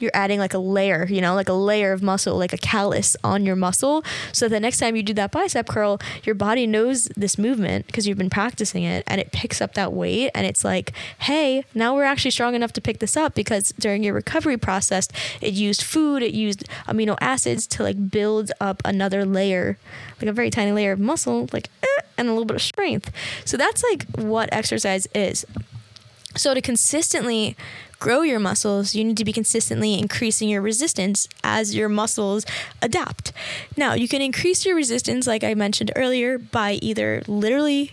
you're adding like a layer, you know, like a layer of muscle, like a callus on your muscle. So the next time you do that bicep curl, your body knows this movement because you've been practicing it and it picks up that weight. And it's like, hey, now we're actually strong enough to pick this up because during your recovery process, it used food, it used amino acids to like build up another layer, like a very tiny layer of muscle, like, eh, and a little bit of strength. So that's like what exercise is. So to consistently grow your muscles, you need to be consistently increasing your resistance as your muscles adapt. Now, you can increase your resistance, like I mentioned earlier, by either literally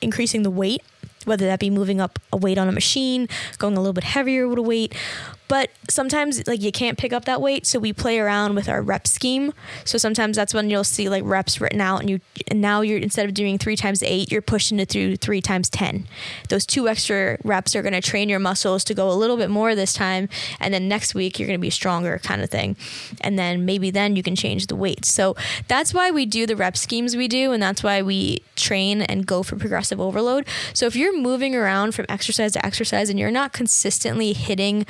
increasing the weight, whether that be moving up a weight on a machine, going a little bit heavier with a weight, but sometimes like you can't pick up that weight, so we play around with our rep scheme. So sometimes that's when you'll see like reps written out, and you and now you're instead of doing three times eight, you're pushing it through three times ten. Those two extra reps are going to train your muscles to go a little bit more this time, and then next week you're going to be stronger, kind of thing. And then maybe then you can change the weight. So that's why we do the rep schemes we do, and that's why we train and go for progressive overload. So if you're moving around from exercise to exercise and you're not consistently hitting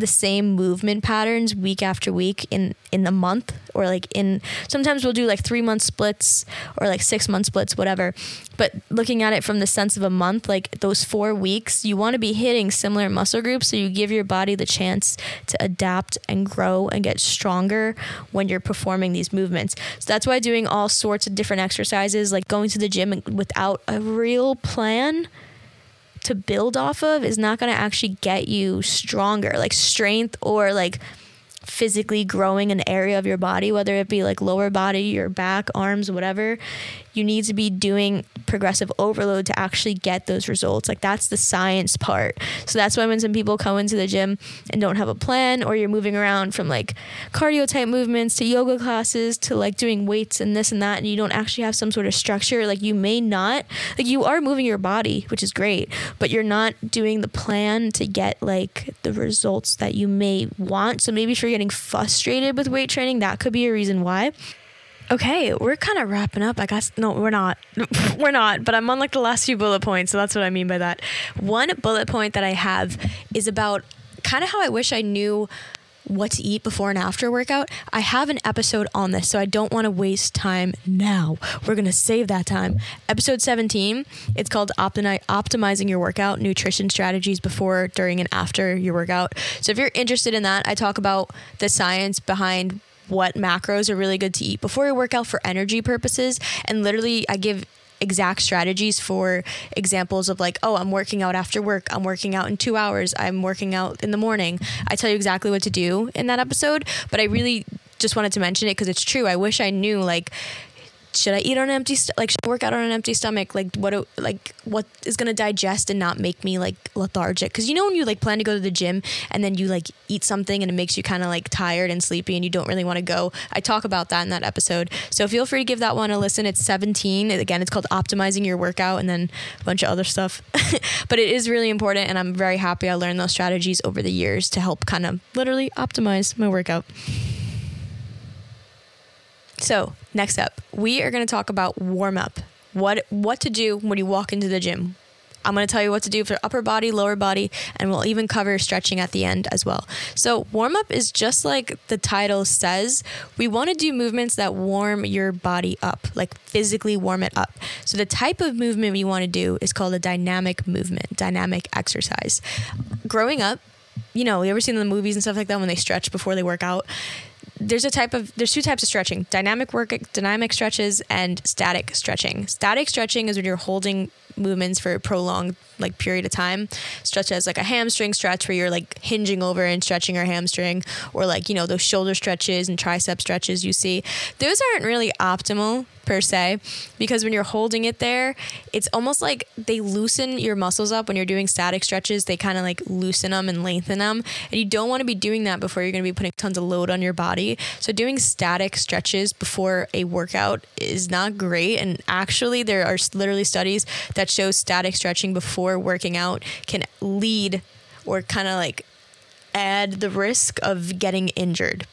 the same movement patterns week after week in in the month or like in sometimes we'll do like 3 month splits or like 6 month splits whatever. But looking at it from the sense of a month like those 4 weeks you want to be hitting similar muscle groups so you give your body the chance to adapt and grow and get stronger when you're performing these movements. So that's why doing all sorts of different exercises like going to the gym without a real plan to build off of is not going to actually get you stronger, like strength or like physically growing an area of your body, whether it be like lower body, your back, arms, whatever, you need to be doing progressive overload to actually get those results. Like that's the science part. So that's why when some people come into the gym and don't have a plan, or you're moving around from like cardio type movements to yoga classes to like doing weights and this and that, and you don't actually have some sort of structure, like you may not, like you are moving your body, which is great, but you're not doing the plan to get like the results that you may want. So maybe if you're getting frustrated with weight training, that could be a reason why. Okay, we're kind of wrapping up. I guess no, we're not. [LAUGHS] we're not, but I'm on like the last few bullet points, so that's what I mean by that. One bullet point that I have is about kind of how I wish I knew what to eat before and after a workout. I have an episode on this, so I don't want to waste time now. We're going to save that time. Episode 17, it's called Optimi- Optimizing Your Workout Nutrition Strategies Before, During, and After Your Workout. So if you're interested in that, I talk about the science behind what macros are really good to eat before your workout for energy purposes. And literally, I give exact strategies for examples of like, oh, I'm working out after work. I'm working out in two hours. I'm working out in the morning. I tell you exactly what to do in that episode. But I really just wanted to mention it because it's true. I wish I knew like should I eat on an empty st- like should I work out on an empty stomach? Like what like what is to digest and not make me like lethargic? Cuz you know when you like plan to go to the gym and then you like eat something and it makes you kind of like tired and sleepy and you don't really want to go? I talk about that in that episode. So feel free to give that one a listen. It's 17 again it's called optimizing your workout and then a bunch of other stuff. [LAUGHS] But it is really important and I'm very happy I learned those strategies over the years to help kind of literally optimize my workout So, next up, we are going to talk about warm up. What what to do when you walk into the gym. I'm going to tell you what to do for upper body, lower body, and we'll even cover stretching at the end as well. So, warm up is just like the title says. We want to do movements that warm your body up, like physically warm it up. So, the type of movement we want to do is called a dynamic movement, dynamic exercise. Growing up, you know, you ever seen the movies and stuff like that when they stretch before they work out? There's a type of there's two types of stretching dynamic work dynamic stretches and static stretching. Static stretching is when you're holding movements for a prolonged like period of time Stretch as like a hamstring stretch where you're like hinging over and stretching your hamstring or like you know those shoulder stretches and tricep stretches you see. Those aren't really optimal per se because when you're holding it there it's almost like they loosen your muscles up. When you're doing static stretches they kind of like loosen them and lengthen them and you don't want to be doing that before you're going to be putting tons of load on your body. So doing static stretches before a workout is not great and actually there are literally studies that show static stretching before working out can lead or kind of like add the risk of getting injured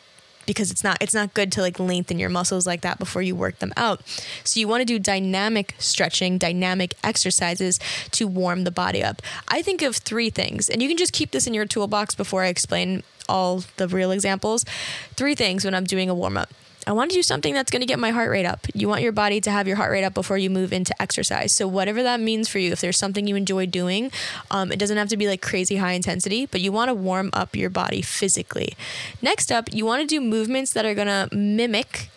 because it's not it's not good to like lengthen your muscles like that before you work them out. So you want to do dynamic stretching, dynamic exercises to warm the body up. I think of three things, and you can just keep this in your toolbox before I explain all the real examples. Three things when I'm doing a warm up. I want to do something that's going to get my heart rate up. You want your body to have your heart rate up before you move into exercise. So, whatever that means for you, if there's something you enjoy doing, um, it doesn't have to be like crazy high intensity, but you want to warm up your body physically. Next up, you want to do movements that are going to mimic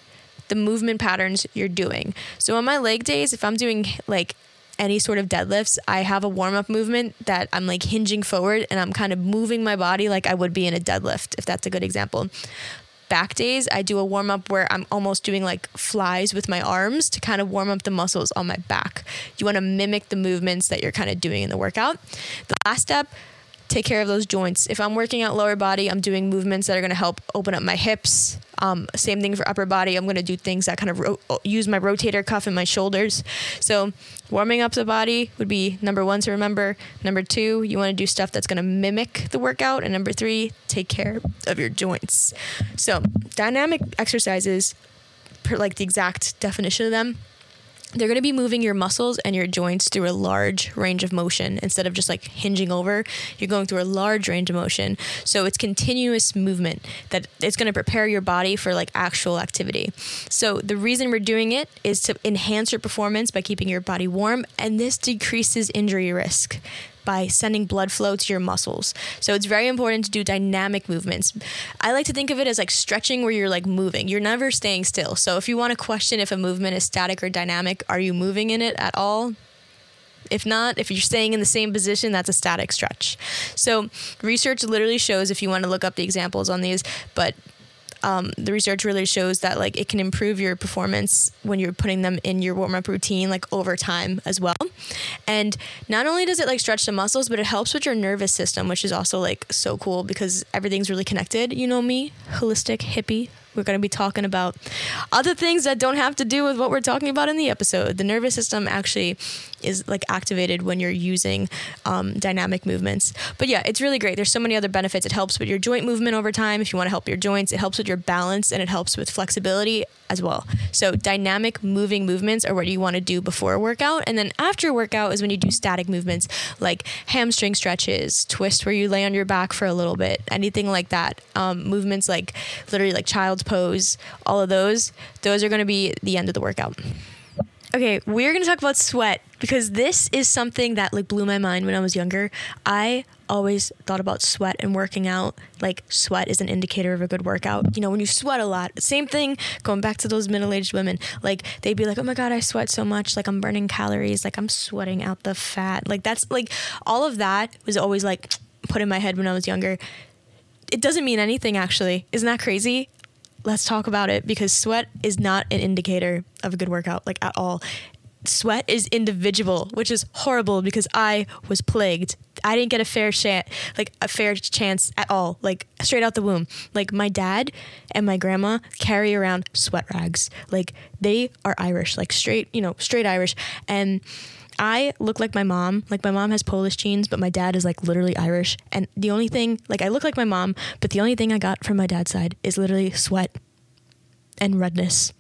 the movement patterns you're doing. So, on my leg days, if I'm doing like any sort of deadlifts, I have a warm up movement that I'm like hinging forward and I'm kind of moving my body like I would be in a deadlift, if that's a good example back days, I do a warm up where I'm almost doing like flies with my arms to kind of warm up the muscles on my back. You want to mimic the movements that you're kind of doing in the workout. The last step, take care of those joints. If I'm working out lower body, I'm doing movements that are going to help open up my hips. Um, same thing for upper body. I'm going to do things that kind of ro- use my rotator cuff and my shoulders. So, warming up the body would be number one to remember. Number two, you want to do stuff that's going to mimic the workout. And number three, take care of your joints. So, dynamic exercises, per like the exact definition of them, they're going to be moving your muscles and your joints through a large range of motion instead of just like hinging over. You're going through a large range of motion. So it's continuous movement that it's going to prepare your body for like actual activity. So the reason we're doing it is to enhance your performance by keeping your body warm and this decreases injury risk by sending blood flow to your muscles. So it's very important to do dynamic movements. I like to think of it as like stretching where you're like moving. You're never staying still. So if you want to question if a movement is static or dynamic, are you moving in it at all? If not, if you're staying in the same position, that's a static stretch. So, research literally shows if you want to look up the examples on these, but um, the research really shows that like it can improve your performance when you're putting them in your warm up routine like over time as well. And not only does it like stretch the muscles, but it helps with your nervous system, which is also like so cool because everything's really connected. You know me, holistic hippie we're going to be talking about other things that don't have to do with what we're talking about in the episode. The nervous system actually is like activated when you're using um, dynamic movements. But yeah, it's really great. There's so many other benefits. It helps with your joint movement over time if you want to help your joints. It helps with your balance and it helps with flexibility as well. So dynamic moving movements are what you want to do before a workout, and then after a workout is when you do static movements like hamstring stretches, twist where you lay on your back for a little bit, anything like that. Um, movements like literally like child's pose, all of those. Those are going to be the end of the workout. Okay, we're going to talk about sweat because this is something that like blew my mind when I was younger. I always thought about sweat and working out. Like sweat is an indicator of a good workout. You know, when you sweat a lot, same thing going back to those middle-aged women. Like they'd be like, "Oh my god, I sweat so much. Like I'm burning calories. Like I'm sweating out the fat." Like that's like all of that was always like put in my head when I was younger. It doesn't mean anything actually. Isn't that crazy? Let's talk about it because sweat is not an indicator of a good workout, like at all. Sweat is individual, which is horrible because I was plagued. I didn't get a fair chance, like a fair chance at all, like straight out the womb. Like my dad and my grandma carry around sweat rags. Like they are Irish, like straight, you know, straight Irish. And I look like my mom. Like my mom has Polish genes, but my dad is like literally Irish. And the only thing, like I look like my mom, but the only thing I got from my dad's side is literally sweat and redness.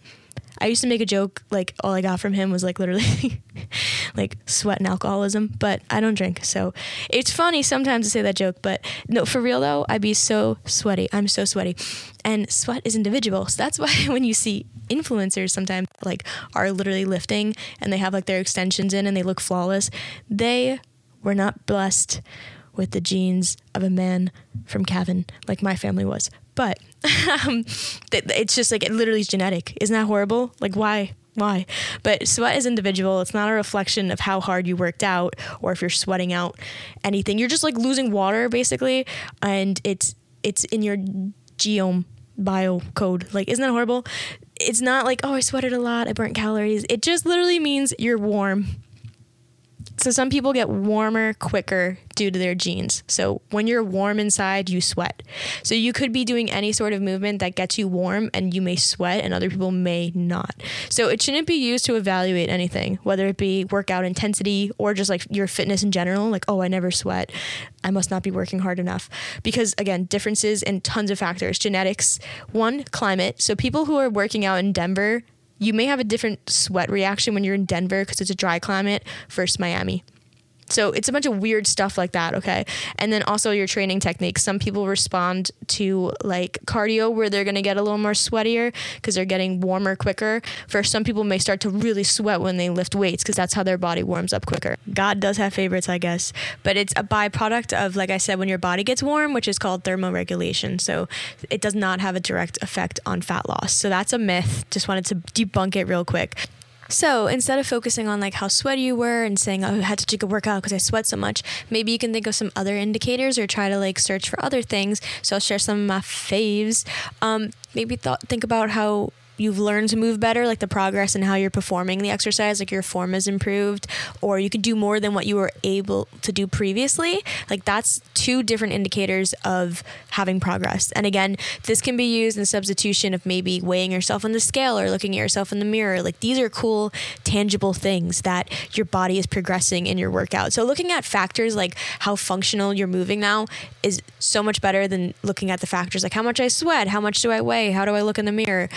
I used to make a joke like all I got from him was like literally [LAUGHS] like sweat and alcoholism, but I don't drink. So it's funny sometimes to say that joke, but no, for real though, I'd be so sweaty. I'm so sweaty. And sweat is individual. So that's [LAUGHS] why when you see influencers sometimes like are literally lifting and they have like their extensions in and they look flawless, they were not blessed with the genes of a man from Cavan like my family was. But [LAUGHS] um, it's just like it literally is genetic. Isn't that horrible? Like why? Why? But sweat is individual. It's not a reflection of how hard you worked out or if you're sweating out anything. You're just like losing water basically, and it's it's in your geome bio code. Like, isn't that horrible? It's not like, oh, I sweated a lot, I burnt calories. It just literally means you're warm so some people get warmer quicker due to their genes. So when you're warm inside, you sweat. So you could be doing any sort of movement that gets you warm and you may sweat and other people may not. So it shouldn't be used to evaluate anything, whether it be workout intensity or just like your fitness in general, like oh, I never sweat. I must not be working hard enough. Because again, differences in tons of factors. Genetics, one, climate. So people who are working out in Denver you may have a different sweat reaction when you're in Denver because it's a dry climate versus Miami. So it's a bunch of weird stuff like that, okay? And then also your training techniques. Some people respond to like cardio where they're gonna get a little more sweatier because they're getting warmer quicker. For some people may start to really sweat when they lift weights because that's how their body warms up quicker. God does have favorites, I guess, but it's a byproduct of, like I said, when your body gets warm, which is called thermoregulation. So it does not have a direct effect on fat loss. So that's a myth. Just wanted to debunk it real quick. So instead of focusing on like how sweaty you were and saying, oh, I had to take a workout because I sweat so much, maybe you can think of some other indicators or try to like search for other things. So I'll share some of my faves. Um, maybe th- think about how you've learned to move better, like the progress and how you're performing the exercise, like your form has improved, or you could do more than what you were able to do previously. Like that's two different indicators of having progress. And again, this can be used in substitution of maybe weighing yourself on the scale or looking at yourself in the mirror. Like these are cool, tangible things that your body is progressing in your workout. So looking at factors like how functional you're moving now is so much better than looking at the factors like how much I sweat, how much do I weigh, how do I look in the mirror.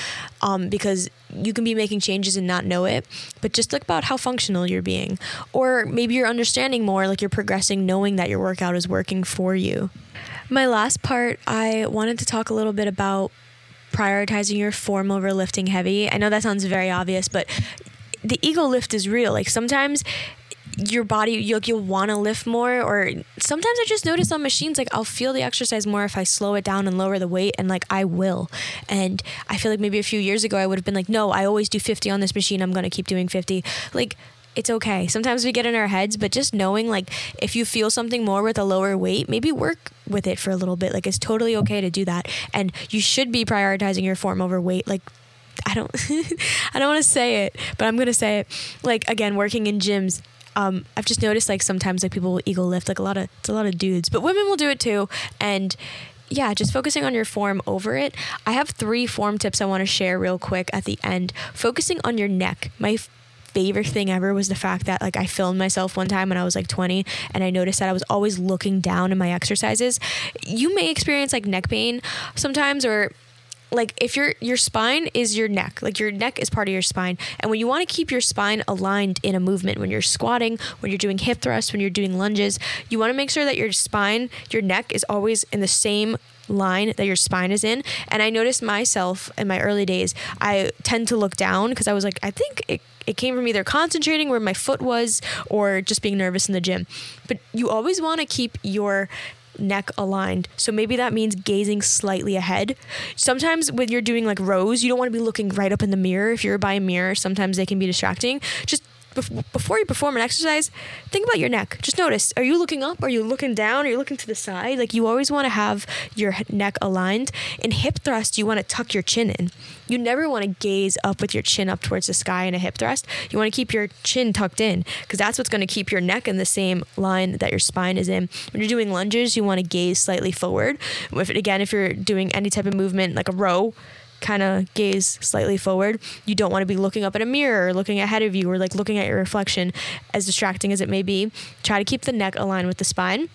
Um, um, because you can be making changes and not know it. But just think about how functional you're being. Or maybe you're understanding more, like you're progressing, knowing that your workout is working for you. My last part, I wanted to talk a little bit about prioritizing your form over lifting heavy. I know that sounds very obvious, but the ego lift is real. Like sometimes your body you'll, you'll want to lift more or sometimes i just notice on machines like i'll feel the exercise more if i slow it down and lower the weight and like i will and i feel like maybe a few years ago i would have been like no i always do 50 on this machine i'm going to keep doing 50 like it's okay. Sometimes we get in our heads, but just knowing like if you feel something more with a lower weight, maybe work with it for a little bit. Like it's totally okay to do that. And you should be prioritizing your form over weight. Like I don't [LAUGHS] I don't want to say it, but I'm going to say it. Like again, working in gyms, um, I've just noticed like sometimes like people will ego lift like a lot of it's a lot of dudes, but women will do it too. And yeah, just focusing on your form over it. I have three form tips I want to share real quick at the end. Focusing on your neck. My favorite thing ever was the fact that like I filmed myself one time when I was like 20 and I noticed that I was always looking down in my exercises. You may experience like neck pain sometimes or like if your your spine is your neck like your neck is part of your spine and when you want to keep your spine aligned in a movement when you're squatting when you're doing hip thrusts when you're doing lunges you want to make sure that your spine your neck is always in the same line that your spine is in and i noticed myself in my early days i tend to look down because i was like i think it, it came from either concentrating where my foot was or just being nervous in the gym but you always want to keep your neck aligned. So maybe that means gazing slightly ahead. Sometimes when you're doing like rows, you don't want to be looking right up in the mirror. If you're by a mirror, sometimes they can be distracting. Just before you perform an exercise, think about your neck. Just notice: Are you looking up? Are you looking down? Are you looking to the side? Like you always want to have your neck aligned. In hip thrust, you want to tuck your chin in. You never want to gaze up with your chin up towards the sky in a hip thrust. You want to keep your chin tucked in because that's what's going to keep your neck in the same line that your spine is in. When you're doing lunges, you want to gaze slightly forward. If again, if you're doing any type of movement like a row, kind of gaze slightly forward. You don't want to be looking up at a mirror or looking ahead of you or like looking at your reflection, as distracting as it may be. Try to keep the neck aligned with the spine.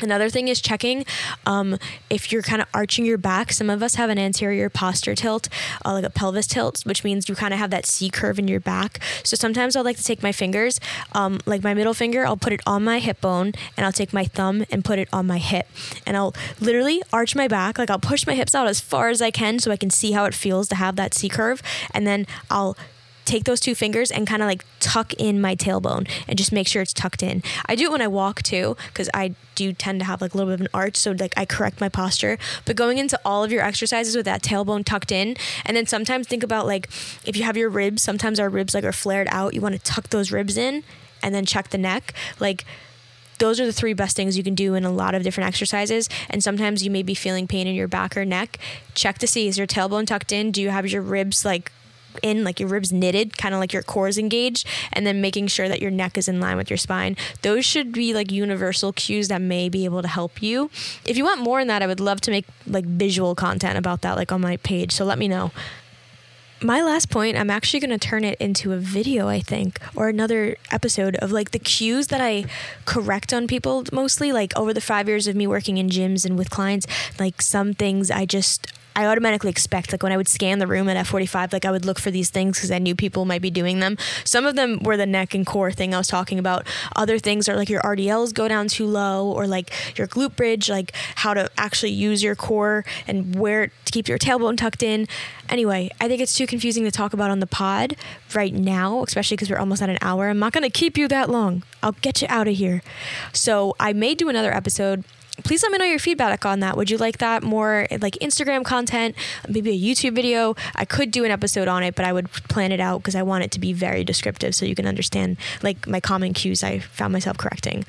Another thing is checking um, if you're kind of arching your back. Some of us have an anterior posture tilt, uh, like a pelvis tilt, which means you kind of have that C curve in your back. So sometimes I'll like to take my fingers, um, like my middle finger, I'll put it on my hip bone, and I'll take my thumb and put it on my hip. And I'll literally arch my back, like I'll push my hips out as far as I can so I can see how it feels to have that C curve. And then I'll take those two fingers and kind of like tuck in my tailbone and just make sure it's tucked in. I do it when I walk too because I do tend to have like a little bit of an arch, so like I correct my posture. But going into all of your exercises with that tailbone tucked in, and then sometimes think about like if you have your ribs, sometimes our ribs like are flared out. You want to tuck those ribs in and then check the neck. Like those are the three best things you can do in a lot of different exercises. And sometimes you may be feeling pain in your back or neck. Check to see is your tailbone tucked in? Do you have your ribs like in, like your ribs knitted, kind of like your core is engaged, and then making sure that your neck is in line with your spine. Those should be like universal cues that may be able to help you. If you want more in that, I would love to make like visual content about that, like on my page. So let me know my last point, I'm actually going to turn it into a video, I think, or another episode of like the cues that I correct on people mostly. Like over the five years of me working in gyms and with clients, like some things I just I automatically expect like when I would scan the room at F45, like I would look for these things because I knew people might be doing them. Some of them were the neck and core thing I was talking about. Other things are like your RDLs go down too low or like your glute bridge, like how to actually use your core and where to keep your tailbone tucked in. Anyway, I think it's too confusing to talk about on the pod right now, especially because we're almost at an hour. I'm not going to keep you that long. I'll get you out of here. So I may do another episode please let me know your feedback on that. Would you like that more like Instagram content, maybe a YouTube video? I could do an episode on it, but I would plan it out because I want it to be very descriptive so you can understand like my common cues I found myself correcting.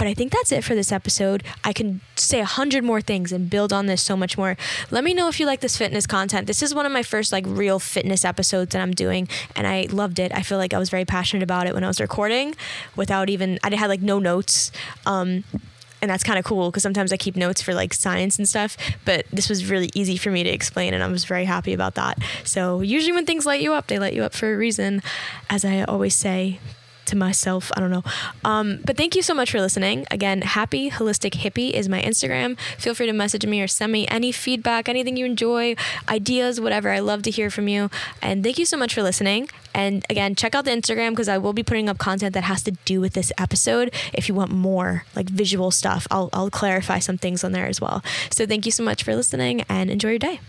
But I think that's it for this episode. I can say a hundred more things and build on this so much more. Let me know if you like this fitness content. This is one of my first like real fitness episodes that I'm doing, and I loved it. I feel like I was very passionate about it when I was recording, without even I had like no notes. Um, and that's kind of cool because sometimes I keep notes for like science and stuff, but this was really easy for me to explain, and I was very happy about that. So, usually when things light you up, they light you up for a reason, as I always say to myself. I don't know. Um, but thank you so much for listening. Again, happy holistic hippie is my Instagram. Feel free to message me or send me any feedback, anything you enjoy, ideas, whatever. I love to hear from you. And thank you so much for listening. And again, check out the Instagram because I will be putting up content that has to do with this episode. If you want more like visual stuff, I'll, I'll clarify some things on there as well. So thank you so much for listening and enjoy your day.